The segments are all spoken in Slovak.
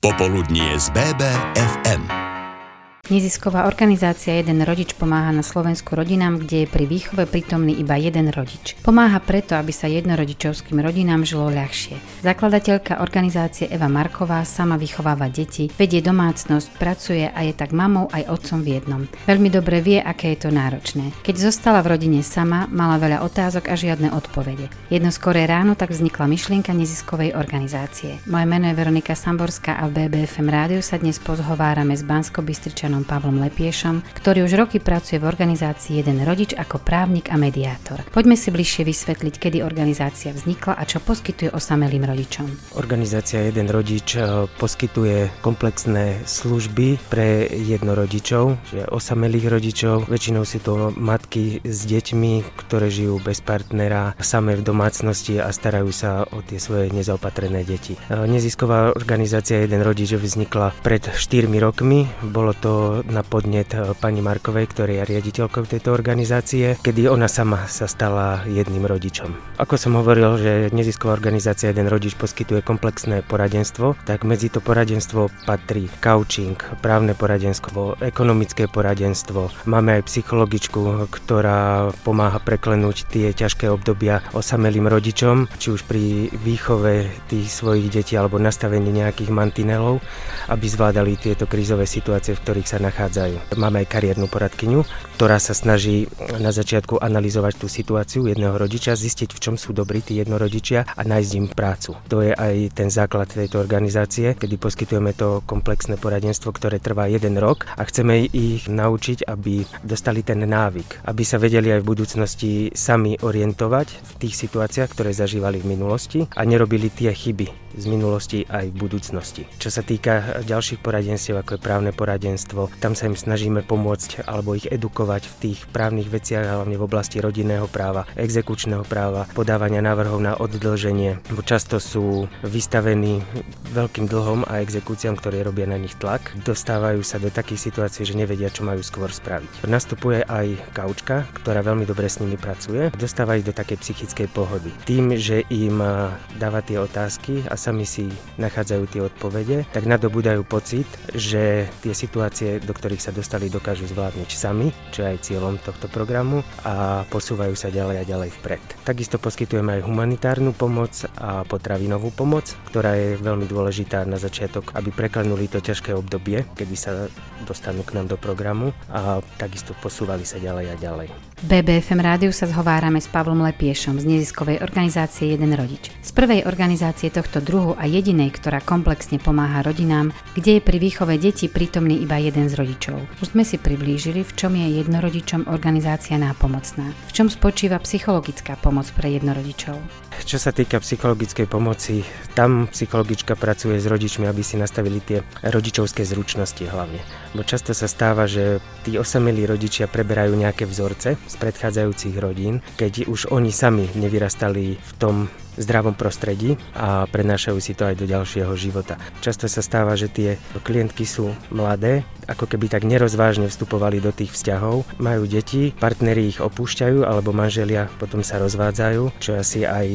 Popoludnie z BBFM. Nezisková organizácia Jeden rodič pomáha na Slovensku rodinám, kde je pri výchove prítomný iba jeden rodič. Pomáha preto, aby sa jednorodičovským rodinám žilo ľahšie. Zakladateľka organizácie Eva Marková sama vychováva deti, vedie domácnosť, pracuje a je tak mamou aj otcom v jednom. Veľmi dobre vie, aké je to náročné. Keď zostala v rodine sama, mala veľa otázok a žiadne odpovede. Jedno skoré ráno tak vznikla myšlienka neziskovej organizácie. Moje meno je Veronika Samborská a v BBFM rádiu sa dnes pozhovárame s bansko pánom Pavlom Lepiešom, ktorý už roky pracuje v organizácii Jeden rodič ako právnik a mediátor. Poďme si bližšie vysvetliť, kedy organizácia vznikla a čo poskytuje osamelým rodičom. Organizácia Jeden rodič eh, poskytuje komplexné služby pre jednorodičov, že osamelých rodičov. Väčšinou sú to matky s deťmi, ktoré žijú bez partnera, samé v domácnosti a starajú sa o tie svoje nezaopatrené deti. Eh, nezisková organizácia Jeden rodič vznikla pred 4 rokmi. Bolo to na podnet eh, pani Markovej, ktorý je riaditeľkou tejto organizácie, kedy ona sama sa stala jedným rodičom. Ako som hovoril, že nezisková organizácia Jeden rodič poskytuje komplexné poradenstvo, tak medzi to poradenstvo patrí coaching, právne poradenstvo, ekonomické poradenstvo. Máme aj psychologičku, ktorá pomáha preklenúť tie ťažké obdobia osamelým rodičom, či už pri výchove tých svojich detí alebo nastavení nejakých mantinelov, aby zvládali tieto krízové situácie, v ktorých sa nachádzajú. Máme aj kariérnu poradkyňu, ktorá sa snaží na začiatku analyzovať tú situáciu jedného rodiča, zistiť, v čom sú dobrí tí jednorodičia a nájsť im prácu. To je aj ten základ tejto organizácie, kedy poskytujeme to komplexné poradenstvo, ktoré trvá jeden rok a chceme ich naučiť, aby dostali ten návyk, aby sa vedeli aj v budúcnosti sami orientovať v tých situáciách, ktoré zažívali v minulosti a nerobili tie chyby z minulosti aj v budúcnosti. Čo sa týka ďalších poradenstiev, ako je právne poradenstvo, tam sa im snažíme pomôcť alebo ich edukovať v tých právnych veciach, hlavne v oblasti rodinného práva, exekučného práva, podávania návrhov na oddlženie, často sú vystavení veľkým dlhom a exekúciám, ktoré robia na nich tlak. Dostávajú sa do takých situácií, že nevedia, čo majú skôr spraviť. Nastupuje aj kaučka, ktorá veľmi dobre s nimi pracuje. Dostávajú do takej psychickej pohody. Tým, že im dáva tie otázky a sami si nachádzajú tie odpovede, tak nadobúdajú pocit, že tie situácie, do ktorých sa dostali, dokážu zvládnuť sami, čo je aj cieľom tohto programu a posúvajú sa ďalej a ďalej vpred. Takisto poskytujeme aj humanitárnu pomoc a potravinovú pomoc, ktorá je veľmi dôležitá na začiatok, aby preklenuli to ťažké obdobie, kedy sa dostanú k nám do programu a takisto posúvali sa ďalej a ďalej. BBFM rádiu sa zhovárame s Pavlom Lepiešom z neziskovej organizácie Jeden rodič. Z prvej organizácie tohto druhu a jedinej, ktorá komplexne pomáha rodinám, kde je pri výchove detí prítomný iba jeden z rodičov. Už sme si priblížili, v čom je jednorodičom organizácia nápomocná. V čom spočíva psychologická pomoc pre jednorodičov. Čo sa týka psychologickej pomoci, tam psychologička pracuje s rodičmi, aby si nastavili tie rodičovské zručnosti hlavne. Bo často sa stáva, že tí osamelí rodičia preberajú nejaké vzorce z predchádzajúcich rodín, keď už oni sami nevyrastali v tom zdravom prostredí a prenášajú si to aj do ďalšieho života. Často sa stáva, že tie klientky sú mladé, ako keby tak nerozvážne vstupovali do tých vzťahov, majú deti, partneri ich opúšťajú alebo manželia potom sa rozvádzajú, čo asi aj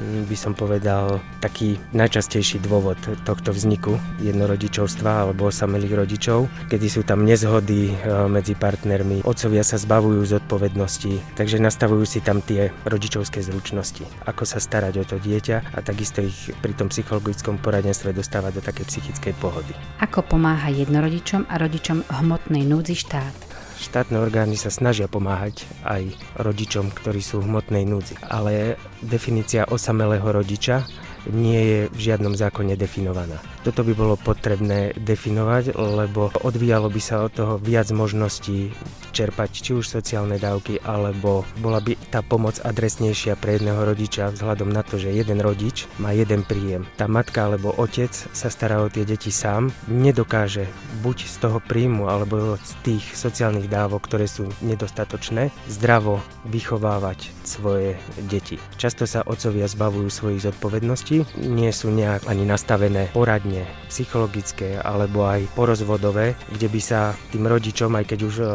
hm, by som povedal taký najčastejší dôvod tohto vzniku jednorodičovstva alebo osamelých rodičov, kedy sú tam nezhody e, medzi partnermi, otcovia sa zbavujú zodpovednosti, takže nastavujú si tam tie rodičovské zručnosti, ako sa starať o to dieťa a takisto ich pri tom psychologickom poradenstve dostávať do takej psychickej pohody. Ako pomáha jednorodičom a rodičom hmotnej núdzi štát? Štátne orgány sa snažia pomáhať aj rodičom, ktorí sú v hmotnej núdzi, ale definícia osamelého rodiča nie je v žiadnom zákone definovaná. Toto by bolo potrebné definovať, lebo odvíjalo by sa od toho viac možností čerpať či už sociálne dávky, alebo bola by tá pomoc adresnejšia pre jedného rodiča vzhľadom na to, že jeden rodič má jeden príjem. Tá matka alebo otec sa stará o tie deti sám, nedokáže buď z toho príjmu alebo z tých sociálnych dávok, ktoré sú nedostatočné, zdravo vychovávať svoje deti. Často sa otcovia zbavujú svojich zodpovedností, nie sú nejak ani nastavené poradne psychologické alebo aj porozvodové, kde by sa tým rodičom, aj keď už e,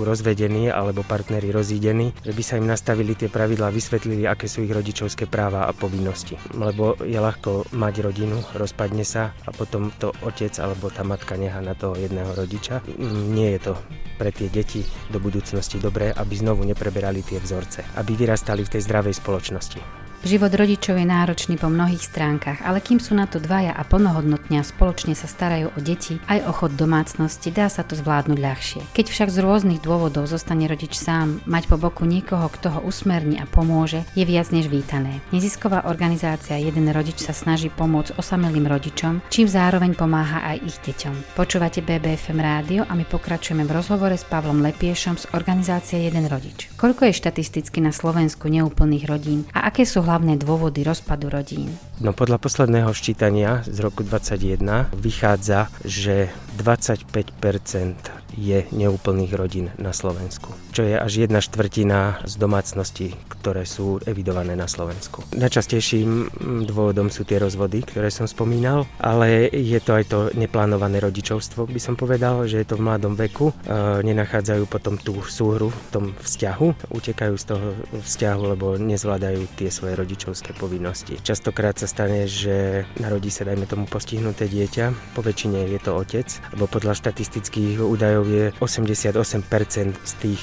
sú rozvedení alebo partneri rozídení, že by sa im nastavili tie pravidlá, vysvetlili, aké sú ich rodičovské práva a povinnosti. Lebo je ľahko mať rodinu, rozpadne sa a potom to otec alebo tá matka nechá na toho jedného rodiča. Nie je to pre tie deti do budúcnosti dobré, aby znovu nepreberali tie vzorce, aby vyrastali v tej zdravej spoločnosti. Život rodičov je náročný po mnohých stránkach, ale kým sú na to dvaja a plnohodnotne a spoločne sa starajú o deti, aj o chod domácnosti, dá sa to zvládnuť ľahšie. Keď však z rôznych dôvodov zostane rodič sám, mať po boku niekoho, kto ho usmerní a pomôže, je viac než vítané. Nezisková organizácia Jeden rodič sa snaží pomôcť osamelým rodičom, čím zároveň pomáha aj ich deťom. Počúvate BBFM rádio a my pokračujeme v rozhovore s Pavlom Lepiešom z organizácie Jeden rodič. Koľko je štatisticky na Slovensku neúplných rodín a aké sú hlavné dôvody rozpadu rodín? No podľa posledného ščítania z roku 2021 vychádza, že 25% je neúplných rodín na Slovensku, čo je až jedna štvrtina z domácností, ktoré sú evidované na Slovensku. Najčastejším dôvodom sú tie rozvody, ktoré som spomínal, ale je to aj to neplánované rodičovstvo, by som povedal, že je to v mladom veku, e, nenachádzajú potom tú súhru v tom vzťahu, utekajú z toho vzťahu, lebo nezvládajú tie svoje rodičovské povinnosti. Častokrát sa stane, že narodí sa, dajme tomu, postihnuté dieťa, po väčšine je to otec, lebo podľa štatistických údajov je 88% z tých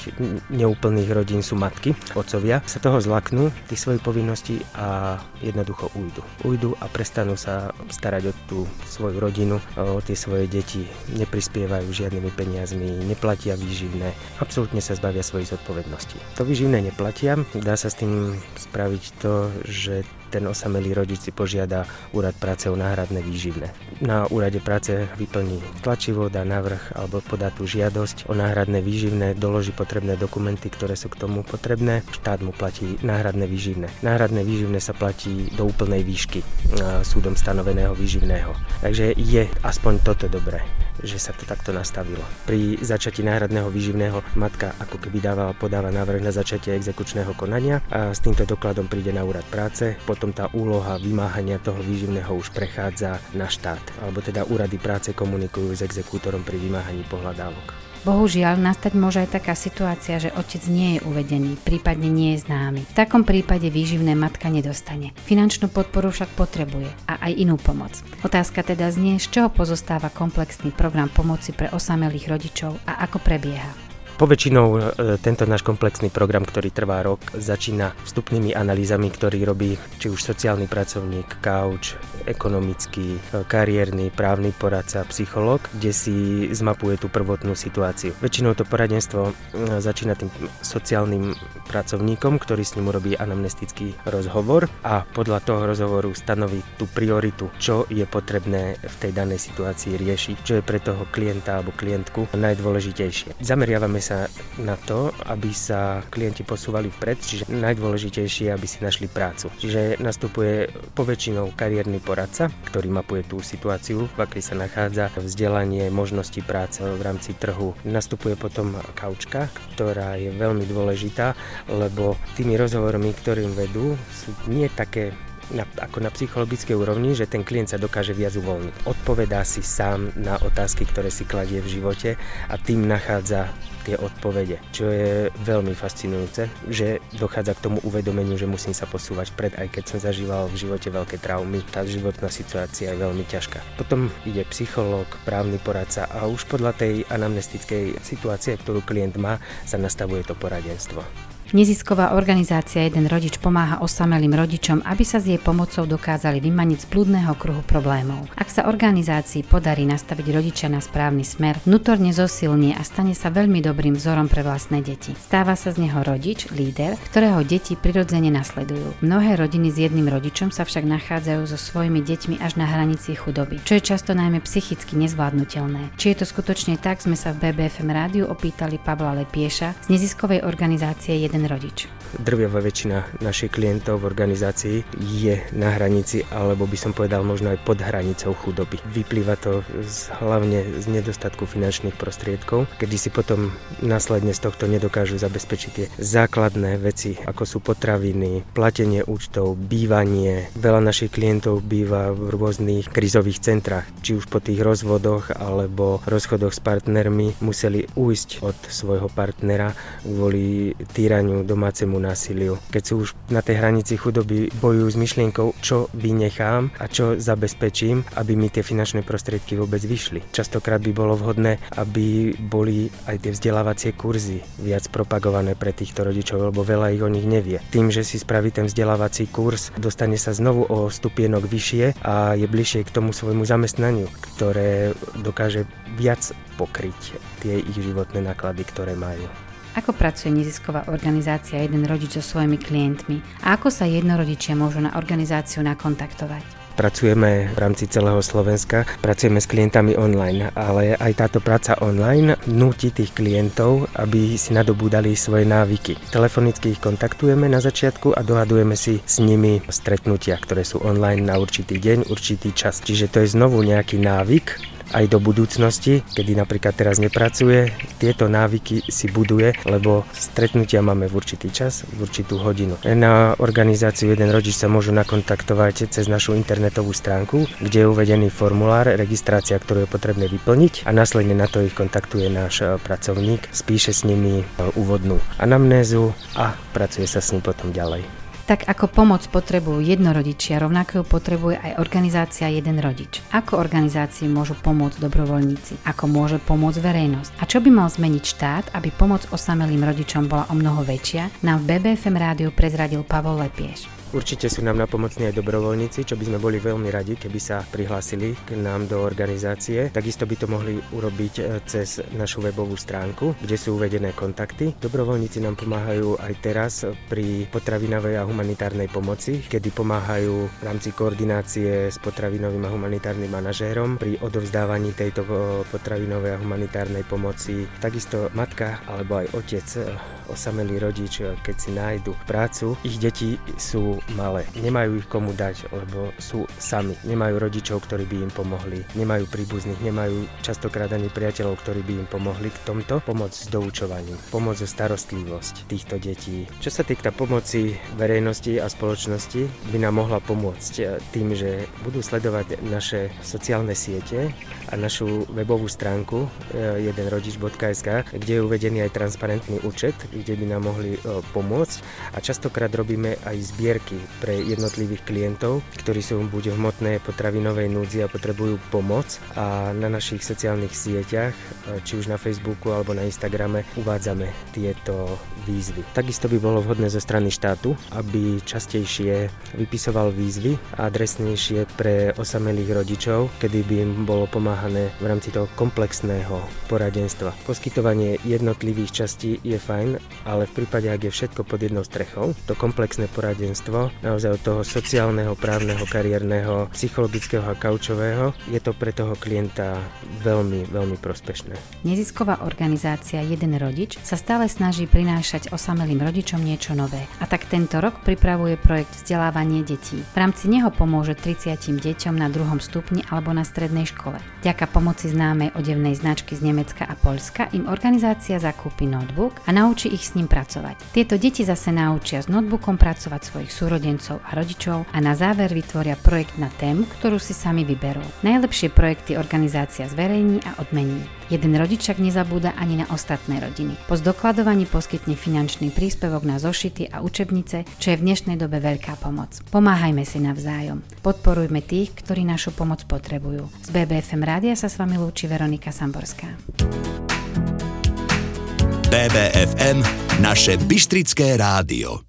neúplných rodín sú matky, otcovia, sa toho zlaknú, tých svojich povinností a jednoducho ujdu. Ujdu a prestanú sa starať o tú svoju rodinu, o tie svoje deti, neprispievajú žiadnymi peniazmi, neplatia výživné, absolútne sa zbavia svojich zodpovedností. To výživné neplatia, dá sa s tým spraviť to, že ten osamelý rodič si požiada úrad práce o náhradné výživné. Na úrade práce vyplní tlačivo, dá návrh alebo podá tú žiadosť o náhradné výživné, doloží potrebné dokumenty, ktoré sú k tomu potrebné. Štát mu platí náhradné výživné. Náhradné výživné sa platí do úplnej výšky súdom stanoveného výživného. Takže je aspoň toto dobré že sa to takto nastavilo. Pri začatí náhradného výživného matka ako keby dávala, podáva návrh na začatie exekučného konania a s týmto dokladom príde na úrad práce, potom tá úloha vymáhania toho výživného už prechádza na štát, alebo teda úrady práce komunikujú s exekútorom pri vymáhaní pohľadávok. Bohužiaľ, nastať môže aj taká situácia, že otec nie je uvedený, prípadne nie je známy. V takom prípade výživné matka nedostane. Finančnú podporu však potrebuje a aj inú pomoc. Otázka teda znie, z čoho pozostáva komplexný program pomoci pre osamelých rodičov a ako prebieha. Poväčšinou e, tento náš komplexný program, ktorý trvá rok, začína vstupnými analýzami, ktorý robí či už sociálny pracovník, couch, ekonomický, e, kariérny, právny poradca, psycholog, kde si zmapuje tú prvotnú situáciu. Väčšinou to poradenstvo e, začína tým sociálnym pracovníkom, ktorý s ním urobí anamnestický rozhovor a podľa toho rozhovoru stanoví tú prioritu, čo je potrebné v tej danej situácii riešiť, čo je pre toho klienta alebo klientku najdôležitejšie. Zameriavame sa na to, aby sa klienti posúvali vpred, čiže najdôležitejšie aby si našli prácu. Čiže nastupuje poväčšinou kariérny poradca, ktorý mapuje tú situáciu, v akej sa nachádza, vzdelanie, možnosti práce v rámci trhu. Nastupuje potom kaučka, ktorá je veľmi dôležitá, lebo tými rozhovormi, ktorým vedú, sú nie také na, ako na psychologickej úrovni, že ten klient sa dokáže viac uvoľniť. Odpovedá si sám na otázky, ktoré si kladie v živote a tým nachádza tie odpovede, čo je veľmi fascinujúce, že dochádza k tomu uvedomeniu, že musím sa posúvať vpred, aj keď som zažíval v živote veľké traumy. Tá životná situácia je veľmi ťažká. Potom ide psychológ, právny poradca a už podľa tej anamnestickej situácie, ktorú klient má, sa nastavuje to poradenstvo. Nezisková organizácia Jeden rodič pomáha osamelým rodičom, aby sa s jej pomocou dokázali vymaniť z blúdneho kruhu problémov. Ak sa organizácii podarí nastaviť rodiča na správny smer, vnútorne zosilnie a stane sa veľmi dobrým vzorom pre vlastné deti. Stáva sa z neho rodič, líder, ktorého deti prirodzene nasledujú. Mnohé rodiny s jedným rodičom sa však nachádzajú so svojimi deťmi až na hranici chudoby, čo je často najmä psychicky nezvládnutelné. Či je to skutočne tak, sme sa v BBFM rádiu opýtali Pavla Lepieša z neziskovej organizácie Jeden jeden rodič? Drviavá väčšina našich klientov v organizácii je na hranici, alebo by som povedal možno aj pod hranicou chudoby. Vyplýva to z, hlavne z nedostatku finančných prostriedkov, kedy si potom následne z tohto nedokážu zabezpečiť tie základné veci, ako sú potraviny, platenie účtov, bývanie. Veľa našich klientov býva v rôznych krizových centrách, či už po tých rozvodoch alebo rozchodoch s partnermi museli ujsť od svojho partnera kvôli týraniu domácemu násiliu. Keď sú už na tej hranici chudoby, bojujú s myšlienkou, čo vynechám a čo zabezpečím, aby mi tie finančné prostriedky vôbec vyšli. Častokrát by bolo vhodné, aby boli aj tie vzdelávacie kurzy viac propagované pre týchto rodičov, lebo veľa ich o nich nevie. Tým, že si spraví ten vzdelávací kurz, dostane sa znovu o stupienok vyššie a je bližšie k tomu svojmu zamestnaniu, ktoré dokáže viac pokryť tie ich životné náklady, ktoré majú. Ako pracuje nezisková organizácia Jeden rodič so svojimi klientmi a ako sa jednorodičia môžu na organizáciu nakontaktovať? Pracujeme v rámci celého Slovenska, pracujeme s klientami online, ale aj táto práca online núti tých klientov, aby si nadobúdali svoje návyky. Telefonicky ich kontaktujeme na začiatku a dohadujeme si s nimi stretnutia, ktoré sú online na určitý deň, určitý čas. Čiže to je znovu nejaký návyk, aj do budúcnosti, kedy napríklad teraz nepracuje, tieto návyky si buduje, lebo stretnutia máme v určitý čas, v určitú hodinu. Na organizáciu jeden rodič sa môžu nakontaktovať cez našu internetovú stránku, kde je uvedený formulár, registrácia, ktorú je potrebné vyplniť a následne na to ich kontaktuje náš e, pracovník, spíše s nimi e, úvodnú anamnézu a pracuje sa s ním potom ďalej. Tak ako pomoc potrebujú jednorodičia, rovnako potrebuje aj organizácia Jeden rodič. Ako organizácii môžu pomôcť dobrovoľníci? Ako môže pomôcť verejnosť? A čo by mal zmeniť štát, aby pomoc osamelým rodičom bola o mnoho väčšia, nám v BBFM rádiu prezradil Pavol Lepieš. Určite sú nám napomocní aj dobrovoľníci, čo by sme boli veľmi radi, keby sa prihlásili k nám do organizácie. Takisto by to mohli urobiť e, cez našu webovú stránku, kde sú uvedené kontakty. Dobrovoľníci nám pomáhajú aj teraz pri potravinovej a humanitárnej pomoci, kedy pomáhajú v rámci koordinácie s potravinovým a humanitárnym manažérom pri odovzdávaní tejto e, potravinovej a humanitárnej pomoci. Takisto matka alebo aj otec, e, osamelý rodič, keď si nájdu prácu, ich deti sú malé. Nemajú ich komu dať, lebo sú sami. Nemajú rodičov, ktorí by im pomohli. Nemajú príbuzných, nemajú častokrát ani priateľov, ktorí by im pomohli k tomto. Pomoc s doučovaním, pomoc o starostlivosť týchto detí. Čo sa týka pomoci verejnosti a spoločnosti, by nám mohla pomôcť eh, tým, že budú sledovať naše sociálne siete a našu webovú stránku eh, jedenrodič.sk, kde je uvedený aj transparentný účet, kde by nám mohli eh, pomôcť a častokrát robíme aj zbierky zázraky pre jednotlivých klientov, ktorí sú buď v hmotnej potravinovej núdzi a potrebujú pomoc. A na našich sociálnych sieťach, či už na Facebooku alebo na Instagrame, uvádzame tieto výzvy. Takisto by bolo vhodné zo strany štátu, aby častejšie vypisoval výzvy a adresnejšie pre osamelých rodičov, kedy by im bolo pomáhané v rámci toho komplexného poradenstva. Poskytovanie jednotlivých častí je fajn, ale v prípade, ak je všetko pod jednou strechou, to komplexné poradenstvo naozaj od toho sociálneho, právneho, kariérneho, psychologického a kaučového, je to pre toho klienta veľmi, veľmi prospešné. Nezisková organizácia Jeden rodič sa stále snaží prinášať osamelým rodičom niečo nové. A tak tento rok pripravuje projekt vzdelávanie detí. V rámci neho pomôže 30 deťom na druhom stupni alebo na strednej škole. Ďaka pomoci známej odevnej značky z Nemecka a Polska im organizácia zakúpi notebook a naučí ich s ním pracovať. Tieto deti zase naučia s notebookom pracovať svojich súrodencov a rodičov a na záver vytvoria projekt na tému, ktorú si sami vyberú. Najlepšie projekty organizácia zverejní a odmení. Jeden rodič však nezabúda ani na ostatné rodiny. Po zdokladovaní poskytne finančný príspevok na zošity a učebnice, čo je v dnešnej dobe veľká pomoc. Pomáhajme si navzájom. Podporujme tých, ktorí našu pomoc potrebujú. Z BBFM rádia sa s vami lúči Veronika Samborská. BBFM, naše Bystrické rádio.